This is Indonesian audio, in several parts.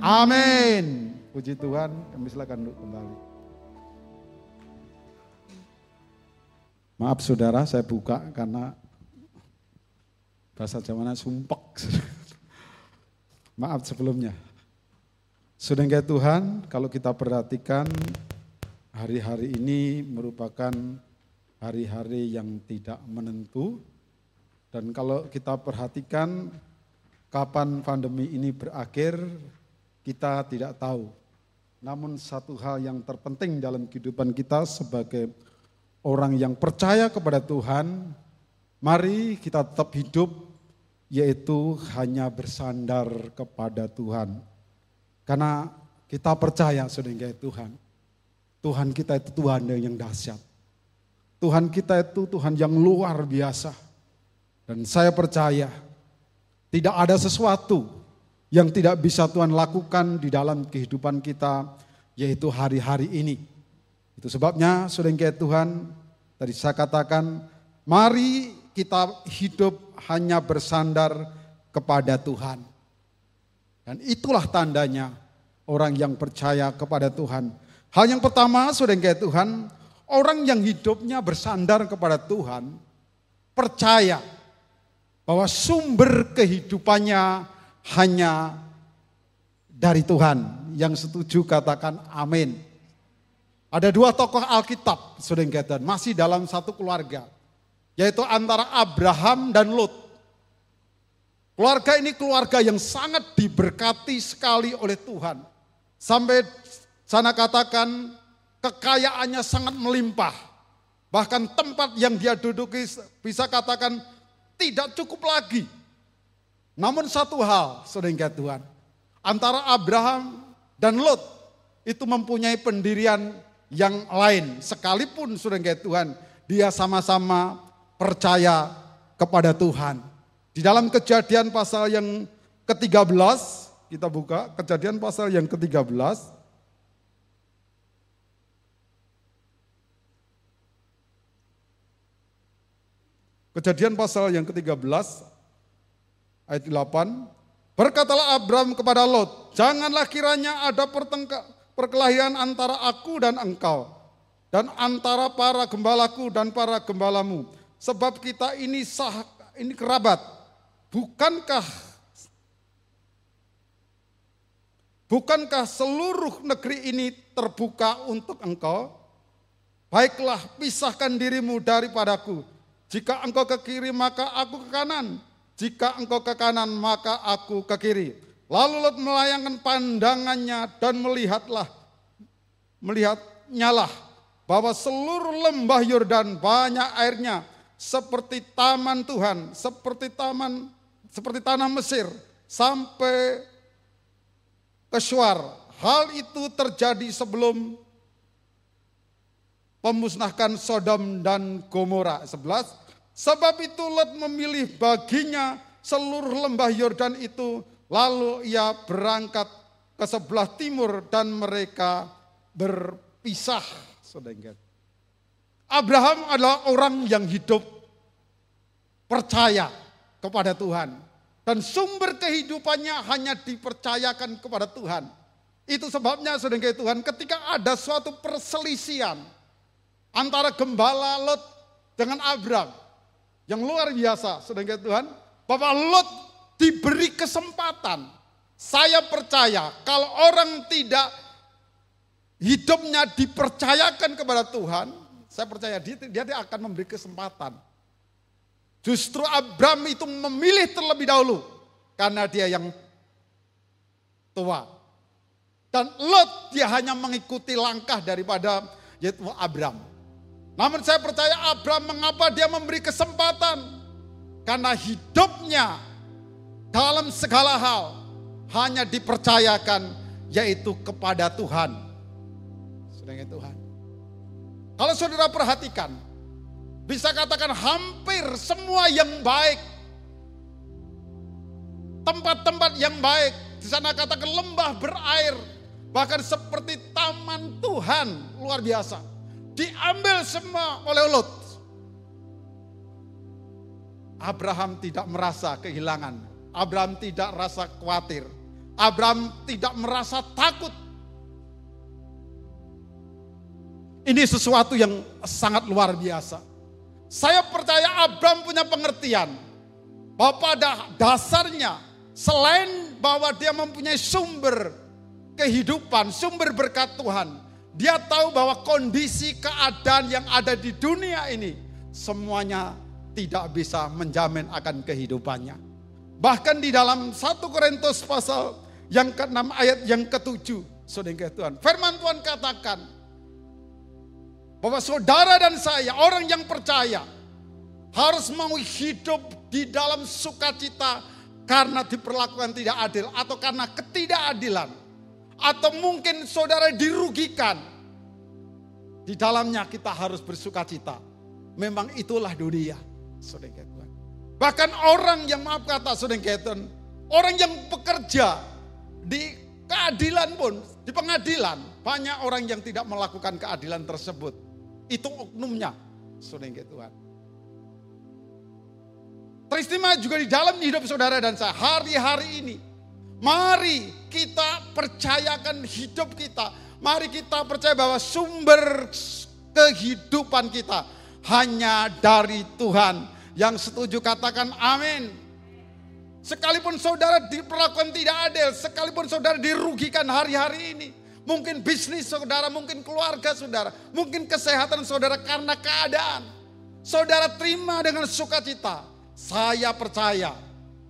Amin. Puji Tuhan, kami silakan duduk kembali. Maaf saudara, saya buka karena bahasa Jawa sumpek. Maaf sebelumnya. Sudah Tuhan, kalau kita perhatikan hari-hari ini merupakan hari-hari yang tidak menentu. Dan kalau kita perhatikan kapan pandemi ini berakhir, kita tidak tahu. Namun satu hal yang terpenting dalam kehidupan kita sebagai orang yang percaya kepada Tuhan, mari kita tetap hidup yaitu hanya bersandar kepada Tuhan. Karena kita percaya saudara Tuhan. Tuhan kita itu Tuhan yang dahsyat. Tuhan kita itu Tuhan yang luar biasa. Dan saya percaya tidak ada sesuatu yang tidak bisa Tuhan lakukan di dalam kehidupan kita yaitu hari-hari ini. Itu sebabnya saudara Tuhan tadi saya katakan mari kita hidup hanya bersandar kepada Tuhan. Dan itulah tandanya orang yang percaya kepada Tuhan. Hal yang pertama saudara Tuhan, orang yang hidupnya bersandar kepada Tuhan percaya bahwa sumber kehidupannya hanya dari Tuhan. Yang setuju katakan amin. Ada dua tokoh Alkitab, saudara masih dalam satu keluarga. Yaitu antara Abraham dan Lot. Keluarga ini keluarga yang sangat diberkati sekali oleh Tuhan. Sampai sana katakan kekayaannya sangat melimpah. Bahkan tempat yang dia duduki bisa katakan tidak cukup lagi. Namun satu hal, saudara Tuhan, antara Abraham dan Lot itu mempunyai pendirian yang lain. Sekalipun saudara Tuhan, dia sama-sama percaya kepada Tuhan. Di dalam kejadian pasal yang ke-13, kita buka kejadian pasal yang ke-13, Kejadian pasal yang ke-13 ayat 8. Berkatalah Abram kepada Lot, janganlah kiranya ada perkelahian antara aku dan engkau dan antara para gembalaku dan para gembalamu. Sebab kita ini sah, ini kerabat. Bukankah Bukankah seluruh negeri ini terbuka untuk engkau? Baiklah, pisahkan dirimu daripadaku jika engkau ke kiri maka aku ke kanan. Jika engkau ke kanan maka aku ke kiri. Lalu Lot melayangkan pandangannya dan melihatlah melihatnya lah bahwa seluruh lembah Yordan banyak airnya seperti taman Tuhan, seperti taman seperti tanah Mesir sampai ke Syuar. Hal itu terjadi sebelum pemusnahkan Sodom dan Gomora. 11. Sebab itu Lot memilih baginya seluruh lembah Yordan itu. Lalu ia berangkat ke sebelah timur dan mereka berpisah. Abraham adalah orang yang hidup percaya kepada Tuhan. Dan sumber kehidupannya hanya dipercayakan kepada Tuhan. Itu sebabnya saudara Tuhan ketika ada suatu perselisihan antara gembala Lot dengan Abram yang luar biasa, saudara Tuhan. Bapak Lot diberi kesempatan. Saya percaya kalau orang tidak hidupnya dipercayakan kepada Tuhan, saya percaya dia, dia akan memberi kesempatan. Justru Abram itu memilih terlebih dahulu karena dia yang tua. Dan Lot dia hanya mengikuti langkah daripada yaitu Abram. Namun saya percaya Abraham mengapa dia memberi kesempatan? Karena hidupnya dalam segala hal hanya dipercayakan yaitu kepada Tuhan. Sedangkan Tuhan. Kalau saudara perhatikan, bisa katakan hampir semua yang baik, tempat-tempat yang baik, di sana katakan lembah berair, bahkan seperti taman Tuhan, luar biasa diambil semua oleh Lot. Abraham tidak merasa kehilangan. Abraham tidak rasa khawatir. Abraham tidak merasa takut. Ini sesuatu yang sangat luar biasa. Saya percaya Abraham punya pengertian bahwa pada dasarnya selain bahwa dia mempunyai sumber kehidupan, sumber berkat Tuhan, dia tahu bahwa kondisi keadaan yang ada di dunia ini semuanya tidak bisa menjamin akan kehidupannya. Bahkan di dalam 1 Korintus pasal yang ke-6 ayat yang ke-7, saudara Tuhan. Firman Tuhan katakan, bahwa saudara dan saya, orang yang percaya, harus mau hidup di dalam sukacita karena diperlakukan tidak adil atau karena ketidakadilan. Atau mungkin saudara dirugikan. Di dalamnya kita harus bersukacita. Memang itulah dunia. Saudara. Bahkan orang yang maaf kata saudara Tuhan. Orang yang bekerja di keadilan pun, di pengadilan. Banyak orang yang tidak melakukan keadilan tersebut itu oknumnya. Saudara Tuhan. Teristimewa juga di dalam hidup saudara dan saya hari-hari ini. Mari kita percayakan hidup kita. Mari kita percaya bahwa sumber kehidupan kita hanya dari Tuhan. Yang setuju katakan amin. Sekalipun saudara diperlakukan tidak adil, sekalipun saudara dirugikan hari-hari ini, mungkin bisnis saudara, mungkin keluarga saudara, mungkin kesehatan saudara karena keadaan. Saudara terima dengan sukacita. Saya percaya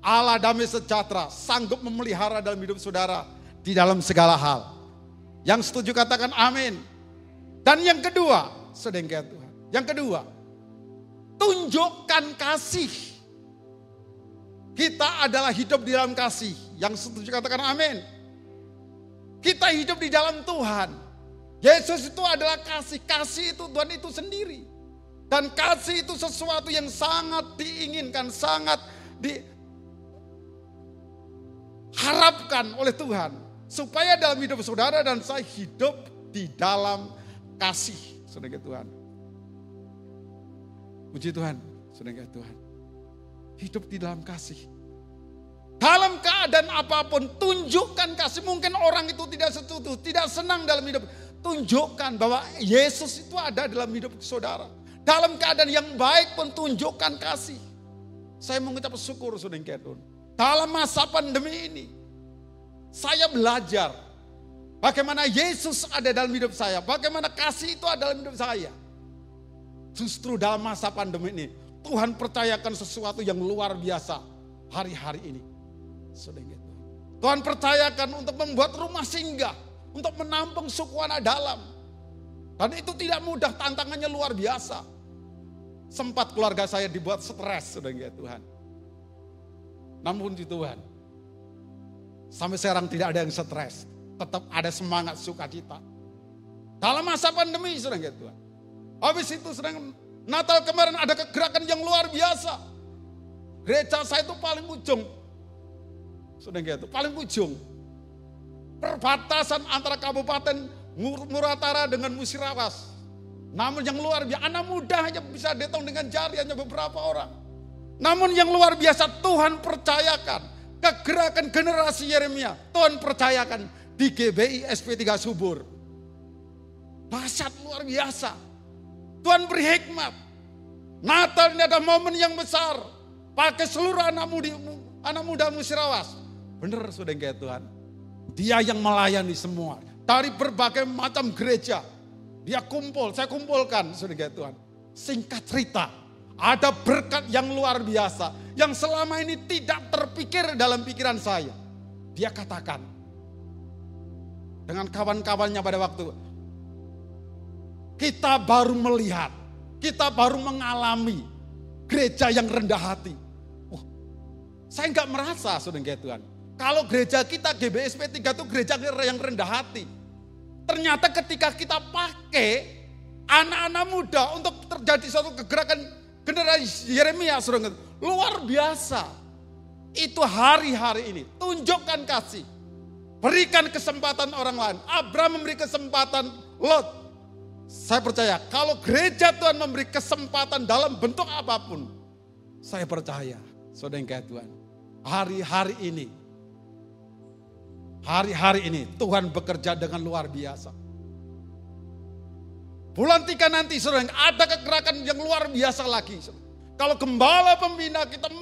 Allah damai sejahtera sanggup memelihara dalam hidup saudara di dalam segala hal. Yang setuju katakan amin. Dan yang kedua, sedengkat Tuhan. Yang kedua, tunjukkan kasih. Kita adalah hidup di dalam kasih. Yang setuju katakan amin. Kita hidup di dalam Tuhan. Yesus itu adalah kasih. Kasih itu Tuhan itu sendiri. Dan kasih itu sesuatu yang sangat diinginkan, sangat diharapkan oleh Tuhan. Supaya dalam hidup saudara dan saya hidup di dalam kasih. Saudara Tuhan. Puji Tuhan, saudara Tuhan. Hidup di dalam kasih. Dalam keadaan apa pun, tunjukkan kasih. Mungkin orang itu tidak setuju, tidak senang dalam hidup. Tunjukkan bahwa Yesus itu ada dalam hidup saudara. Dalam keadaan yang baik pun tunjukkan kasih. Saya mengucap syukur saudara Kedon. Dalam masa pandemi ini, saya belajar bagaimana Yesus ada dalam hidup saya. Bagaimana kasih itu ada dalam hidup saya. Justru dalam masa pandemi ini, Tuhan percayakan sesuatu yang luar biasa hari-hari ini. Tuhan percayakan untuk membuat rumah singgah, untuk menampung suku anak dalam. Dan itu tidak mudah, tantangannya luar biasa. Sempat keluarga saya dibuat stres, sudah ya Tuhan. Namun di Tuhan, sampai sekarang tidak ada yang stres. Tetap ada semangat sukacita. Dalam masa pandemi, sudah ya Tuhan. Habis itu sedang Natal kemarin ada kegerakan yang luar biasa. Gereja saya itu paling ujung, sudah gitu, paling ujung. Perbatasan antara Kabupaten Muratara dengan Musirawas. Namun yang luar biasa, anak muda hanya bisa dihitung dengan jari hanya beberapa orang. Namun yang luar biasa Tuhan percayakan kegerakan generasi Yeremia. Tuhan percayakan di GBI SP3 Subur. Dahsyat luar biasa. Tuhan beri hikmat. Natal ini ada momen yang besar. Pakai seluruh anak muda, anak muda Musirawas Benar sudah kayak Tuhan. Dia yang melayani semua. Dari berbagai macam gereja. Dia kumpul, saya kumpulkan sudah kayak Tuhan. Singkat cerita, ada berkat yang luar biasa. Yang selama ini tidak terpikir dalam pikiran saya. Dia katakan. Dengan kawan-kawannya pada waktu. Kita baru melihat. Kita baru mengalami gereja yang rendah hati. Oh, saya nggak merasa sudah kayak Tuhan. Kalau gereja kita GBSP 3 itu gereja yang rendah hati. Ternyata ketika kita pakai anak-anak muda untuk terjadi suatu kegerakan generasi Yeremia luar biasa. Itu hari-hari ini. Tunjukkan kasih. Berikan kesempatan orang lain. Abraham memberi kesempatan Lot. Saya percaya kalau gereja Tuhan memberi kesempatan dalam bentuk apa pun. Saya percaya. Saudara yang Tuhan. Hari-hari ini Hari-hari ini Tuhan bekerja dengan luar biasa. Bulan tiga nanti saudara ada kegerakan yang luar biasa lagi. Kalau gembala pembina kita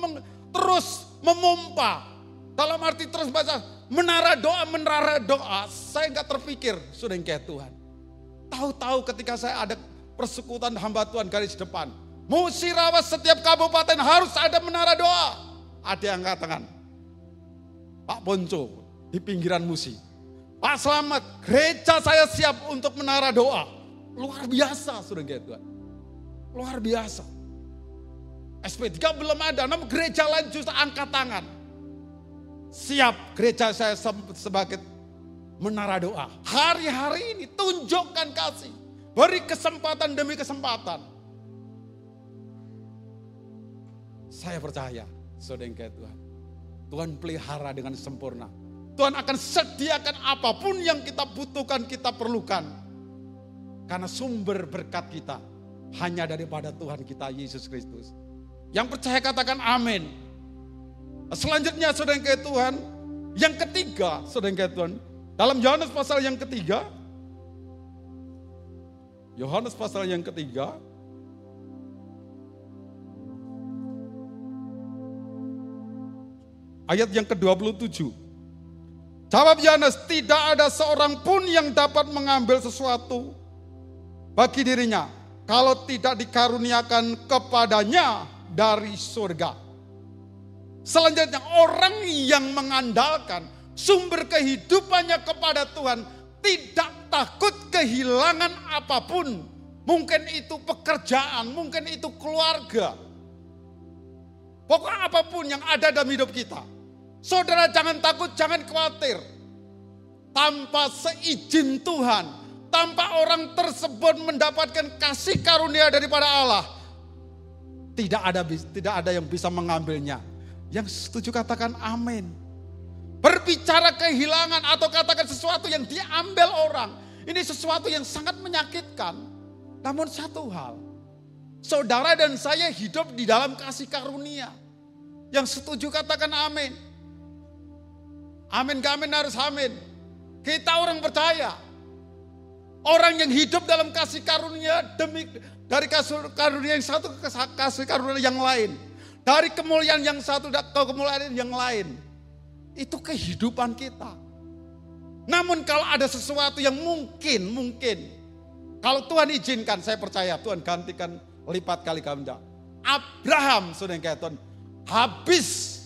terus memompa. Dalam arti terus baca menara doa, menara doa. Saya nggak terpikir sudah kayak Tuhan. Tahu-tahu ketika saya ada persekutuan hamba Tuhan garis depan. Musirawas setiap kabupaten harus ada menara doa. Ada yang katakan, Pak Ponco di pinggiran Musi. Pak Selamat, gereja saya siap untuk menara doa. Luar biasa sudah Tuhan. Luar biasa. SP3 belum ada, namun gereja lain justru angkat tangan. Siap gereja saya sebagai menara doa. Hari-hari ini tunjukkan kasih. Beri kesempatan demi kesempatan. Saya percaya, saudara Tuhan. Tuhan pelihara dengan sempurna. Tuhan akan sediakan apa pun yang kita butuhkan, kita perlukan. Karena sumber berkat kita hanya daripada Tuhan kita Yesus Kristus. Yang percaya katakan amin. Selanjutnya saudara yang Tuhan, yang ketiga saudara yang Tuhan, dalam Yohanes pasal yang ketiga, Yohanes pasal yang ketiga, ayat yang ke-27. Jawab Yohanes, tidak ada seorang pun yang dapat mengambil sesuatu bagi dirinya kalau tidak dikaruniakan kepadanya dari surga. Selanjutnya orang yang mengandalkan sumber kehidupannya kepada Tuhan tidak takut kehilangan apa pun. Mungkin itu pekerjaan, mungkin itu keluarga. Pokoknya apa pun yang ada dalam hidup kita Saudara jangan takut, jangan khawatir. Tanpa seizin Tuhan, tanpa orang tersebut mendapatkan kasih karunia daripada Allah, tidak ada tidak ada yang bisa mengambilnya. Yang setuju katakan amin. Berbicara kehilangan atau katakan sesuatu yang diambil orang, ini sesuatu yang sangat menyakitkan. Namun satu hal, saudara dan saya hidup di dalam kasih karunia. Yang setuju katakan amin. Amin amin harus amin. Kita orang percaya. Orang yang hidup dalam kasih karunia demi dari kasih karunia yang satu ke kasih karunia yang lain. Dari kemuliaan yang satu ke kemuliaan yang lain. Itu kehidupan kita. Namun kalau ada sesuatu yang mungkin, mungkin. Kalau Tuhan izinkan, saya percaya Tuhan gantikan lipat kali ganda. Abraham, sudah kayak Tuhan, habis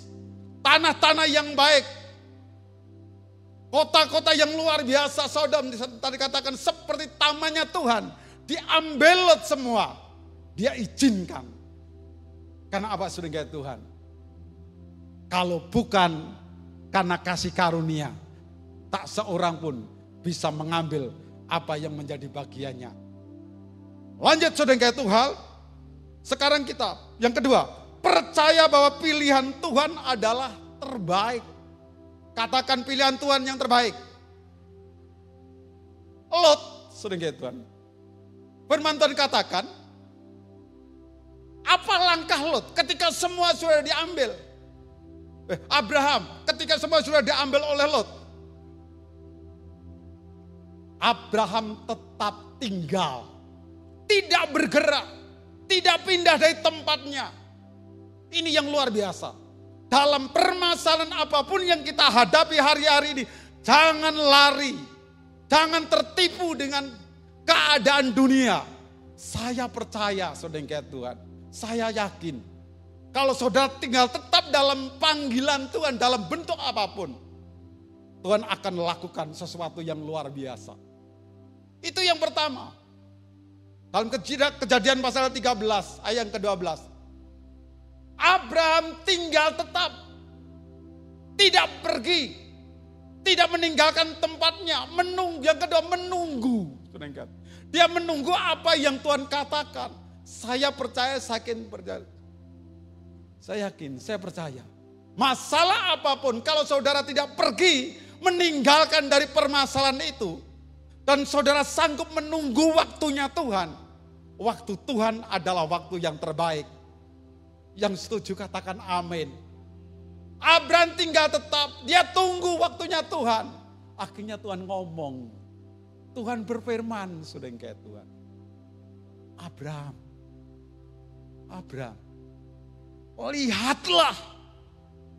tanah-tanah yang baik, Kota-kota yang luar biasa Sodom tadi katakan seperti tamannya Tuhan. Diambil semua. Dia izinkan. Karena apa sudah Tuhan? Kalau bukan karena kasih karunia, tak seorang pun bisa mengambil apa yang menjadi bagiannya. Lanjut saudara Tuhan, sekarang kita yang kedua, percaya bahwa pilihan Tuhan adalah terbaik. Katakan pilihan Tuhan yang terbaik. Lot, ya Tuhan. Firman Tuhan katakan, apa langkah Lot ketika semua sudah diambil? Eh, Abraham, ketika semua sudah diambil oleh Lot. Abraham tetap tinggal. Tidak bergerak. Tidak pindah dari tempatnya. Ini yang luar biasa dalam permasalahan apa pun yang kita hadapi hari-hari ini, jangan lari, jangan tertipu dengan keadaan dunia. Saya percaya, saudara Tuhan, saya yakin kalau saudara tinggal tetap dalam panggilan Tuhan dalam bentuk apa pun, Tuhan akan melakukan sesuatu yang luar biasa. Itu yang pertama. Dalam kejadian pasal 13 ayat ke-12. Abraham tinggal tetap. Tidak pergi. Tidak meninggalkan tempatnya. Menunggu. Yang kedua menunggu. Dia menunggu apa yang Tuhan katakan. Saya percaya, saya yakin. Saya yakin, saya percaya. Masalah apa pun, kalau saudara tidak pergi, meninggalkan dari permasalahan itu, dan saudara sanggup menunggu waktunya Tuhan, waktu Tuhan adalah waktu yang terbaik. Yang setuju katakan amin. Abraham tinggal tetap, dia tunggu waktunya Tuhan. Akhirnya Tuhan ngomong. Tuhan berfirman, sudah kayak Tuhan. Abraham. Abraham. Lihatlah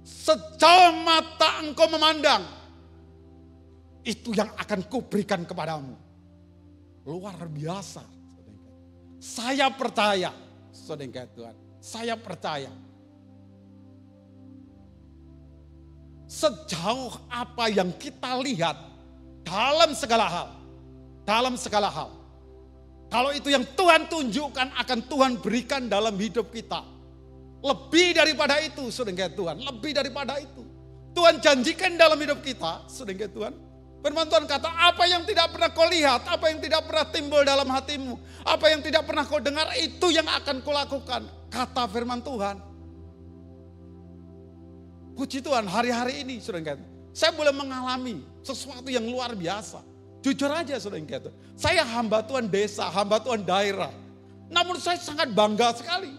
sejauh mata engkau memandang. Itu yang akan kuberikan kepadamu. Luar biasa. Saya percaya. Saudara Tuhan. Saya percaya. Sejauh apa yang kita lihat dalam segala hal. Dalam segala hal. Kalau itu yang Tuhan tunjukkan akan Tuhan berikan dalam hidup kita. Lebih daripada itu, saudara Tuhan. Lebih daripada itu. Tuhan janjikan dalam hidup kita, saudara Tuhan. Firman Tuhan kata, apa yang tidak pernah kau lihat, apa yang tidak pernah timbul dalam hatimu, apa yang tidak pernah kau dengar, itu yang akan kau lakukan. Kata firman Tuhan. Puji Tuhan, hari-hari ini, saudara saya boleh mengalami sesuatu yang luar biasa. Jujur aja, saudara Saya hamba Tuhan desa, hamba Tuhan daerah. Namun saya sangat bangga sekali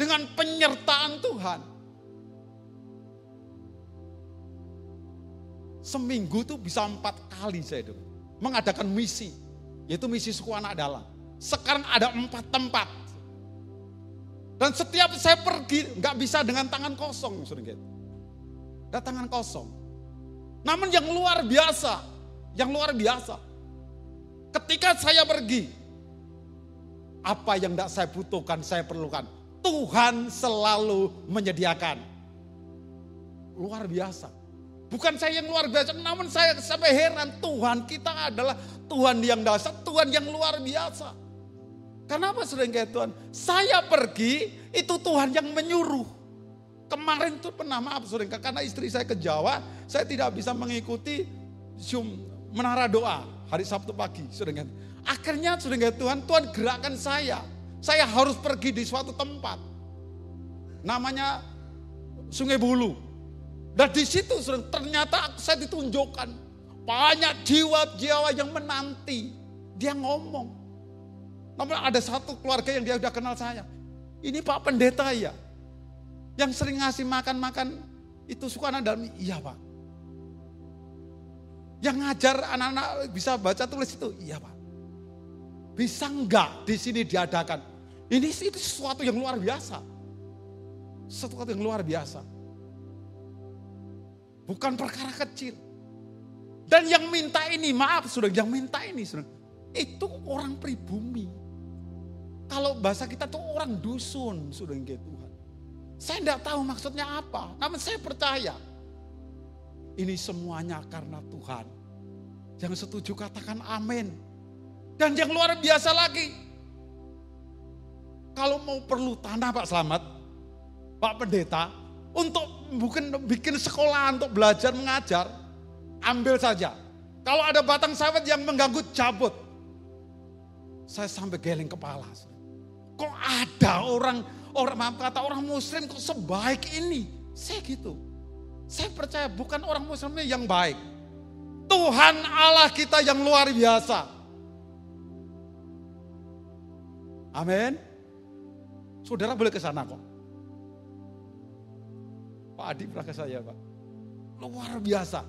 dengan penyertaan Tuhan. Seminggu tuh bisa empat kali saya itu mengadakan misi, yaitu misi suku anak dalam. Sekarang ada empat tempat. Dan setiap saya pergi nggak bisa dengan tangan kosong, gitu. Dan tangan kosong. Namun yang luar biasa, yang luar biasa. Ketika saya pergi, apa yang tidak saya butuhkan, saya perlukan. Tuhan selalu menyediakan. Luar biasa. Bukan saya yang luar biasa, namun saya sampai heran Tuhan kita adalah Tuhan yang dasar, Tuhan yang luar biasa. Kenapa sering kayak Tuhan? Saya pergi, itu Tuhan yang menyuruh. Kemarin tuh pernah maaf sering karena istri saya ke Jawa, saya tidak bisa mengikuti Zoom menara doa hari Sabtu pagi. Sering Akhirnya sering Tuhan, Tuhan gerakkan saya. Saya harus pergi di suatu tempat. Namanya Sungai Bulu. Dan di situ ternyata saya ditunjukkan banyak jiwa-jiwa yang menanti. Dia ngomong. Namun ada satu keluarga yang dia sudah kenal saya. Ini Pak Pendeta ya. Yang sering ngasih makan-makan itu suka anak dalam. Iya Pak. Yang ngajar anak-anak bisa baca tulis itu. Iya Pak. Bisa enggak di sini diadakan? Ini itu sesuatu yang luar biasa. Sesuatu yang luar biasa. Bukan perkara kecil. Dan yang minta ini, maaf sudah, yang minta ini sudah, itu orang pribumi. Kalau bahasa kita tuh orang dusun, sudah gitu Tuhan. Saya tidak tahu maksudnya apa, namun saya percaya. Ini semuanya karena Tuhan. Yang setuju katakan amin. Dan yang luar biasa lagi. Kalau mau perlu tanah Pak Selamat, Pak Pendeta, untuk bukan bikin sekolah untuk belajar mengajar, ambil saja. Kalau ada batang sawit yang mengganggu, cabut. Saya sampai geleng kepala. Kok ada orang orang kata orang muslim kok sebaik ini? Saya gitu. Saya percaya bukan orang muslimnya yang baik. Tuhan Allah kita yang luar biasa. Amin. Saudara boleh ke sana kok. Pak Adi ke saya Pak. Luar biasa.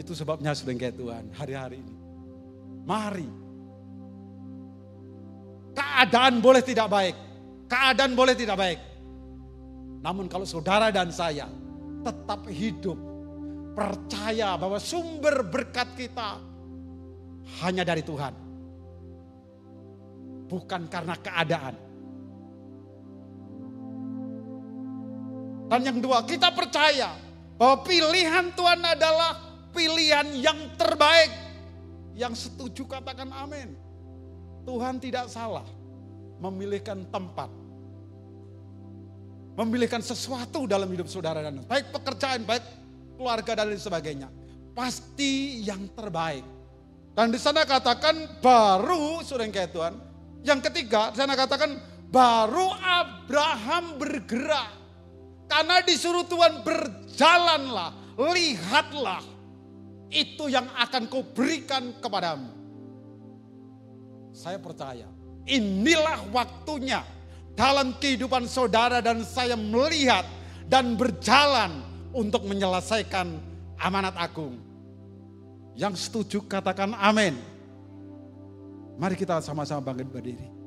Itu sebabnya kayak Tuhan hari-hari ini. Mari. Keadaan boleh tidak baik. Keadaan boleh tidak baik. Namun kalau saudara dan saya tetap hidup. Percaya bahwa sumber berkat kita hanya dari Tuhan. Bukan karena keadaan Dan yang kedua, kita percaya bahwa pilihan Tuhan adalah pilihan yang terbaik. Yang setuju katakan amin. Tuhan tidak salah memilihkan tempat. Memilihkan sesuatu dalam hidup saudara dan baik pekerjaan, baik keluarga dan lain sebagainya. Pasti yang terbaik. Dan di sana katakan baru, sudah yang Tuhan. Yang ketiga, di sana katakan baru Abraham bergerak karena disuruh Tuhan berjalanlah, lihatlah. Itu yang akan kau berikan kepadamu. Saya percaya inilah waktunya dalam kehidupan saudara dan saya melihat dan berjalan untuk menyelesaikan amanat agung. Yang setuju katakan amin. Mari kita sama-sama bangkit berdiri.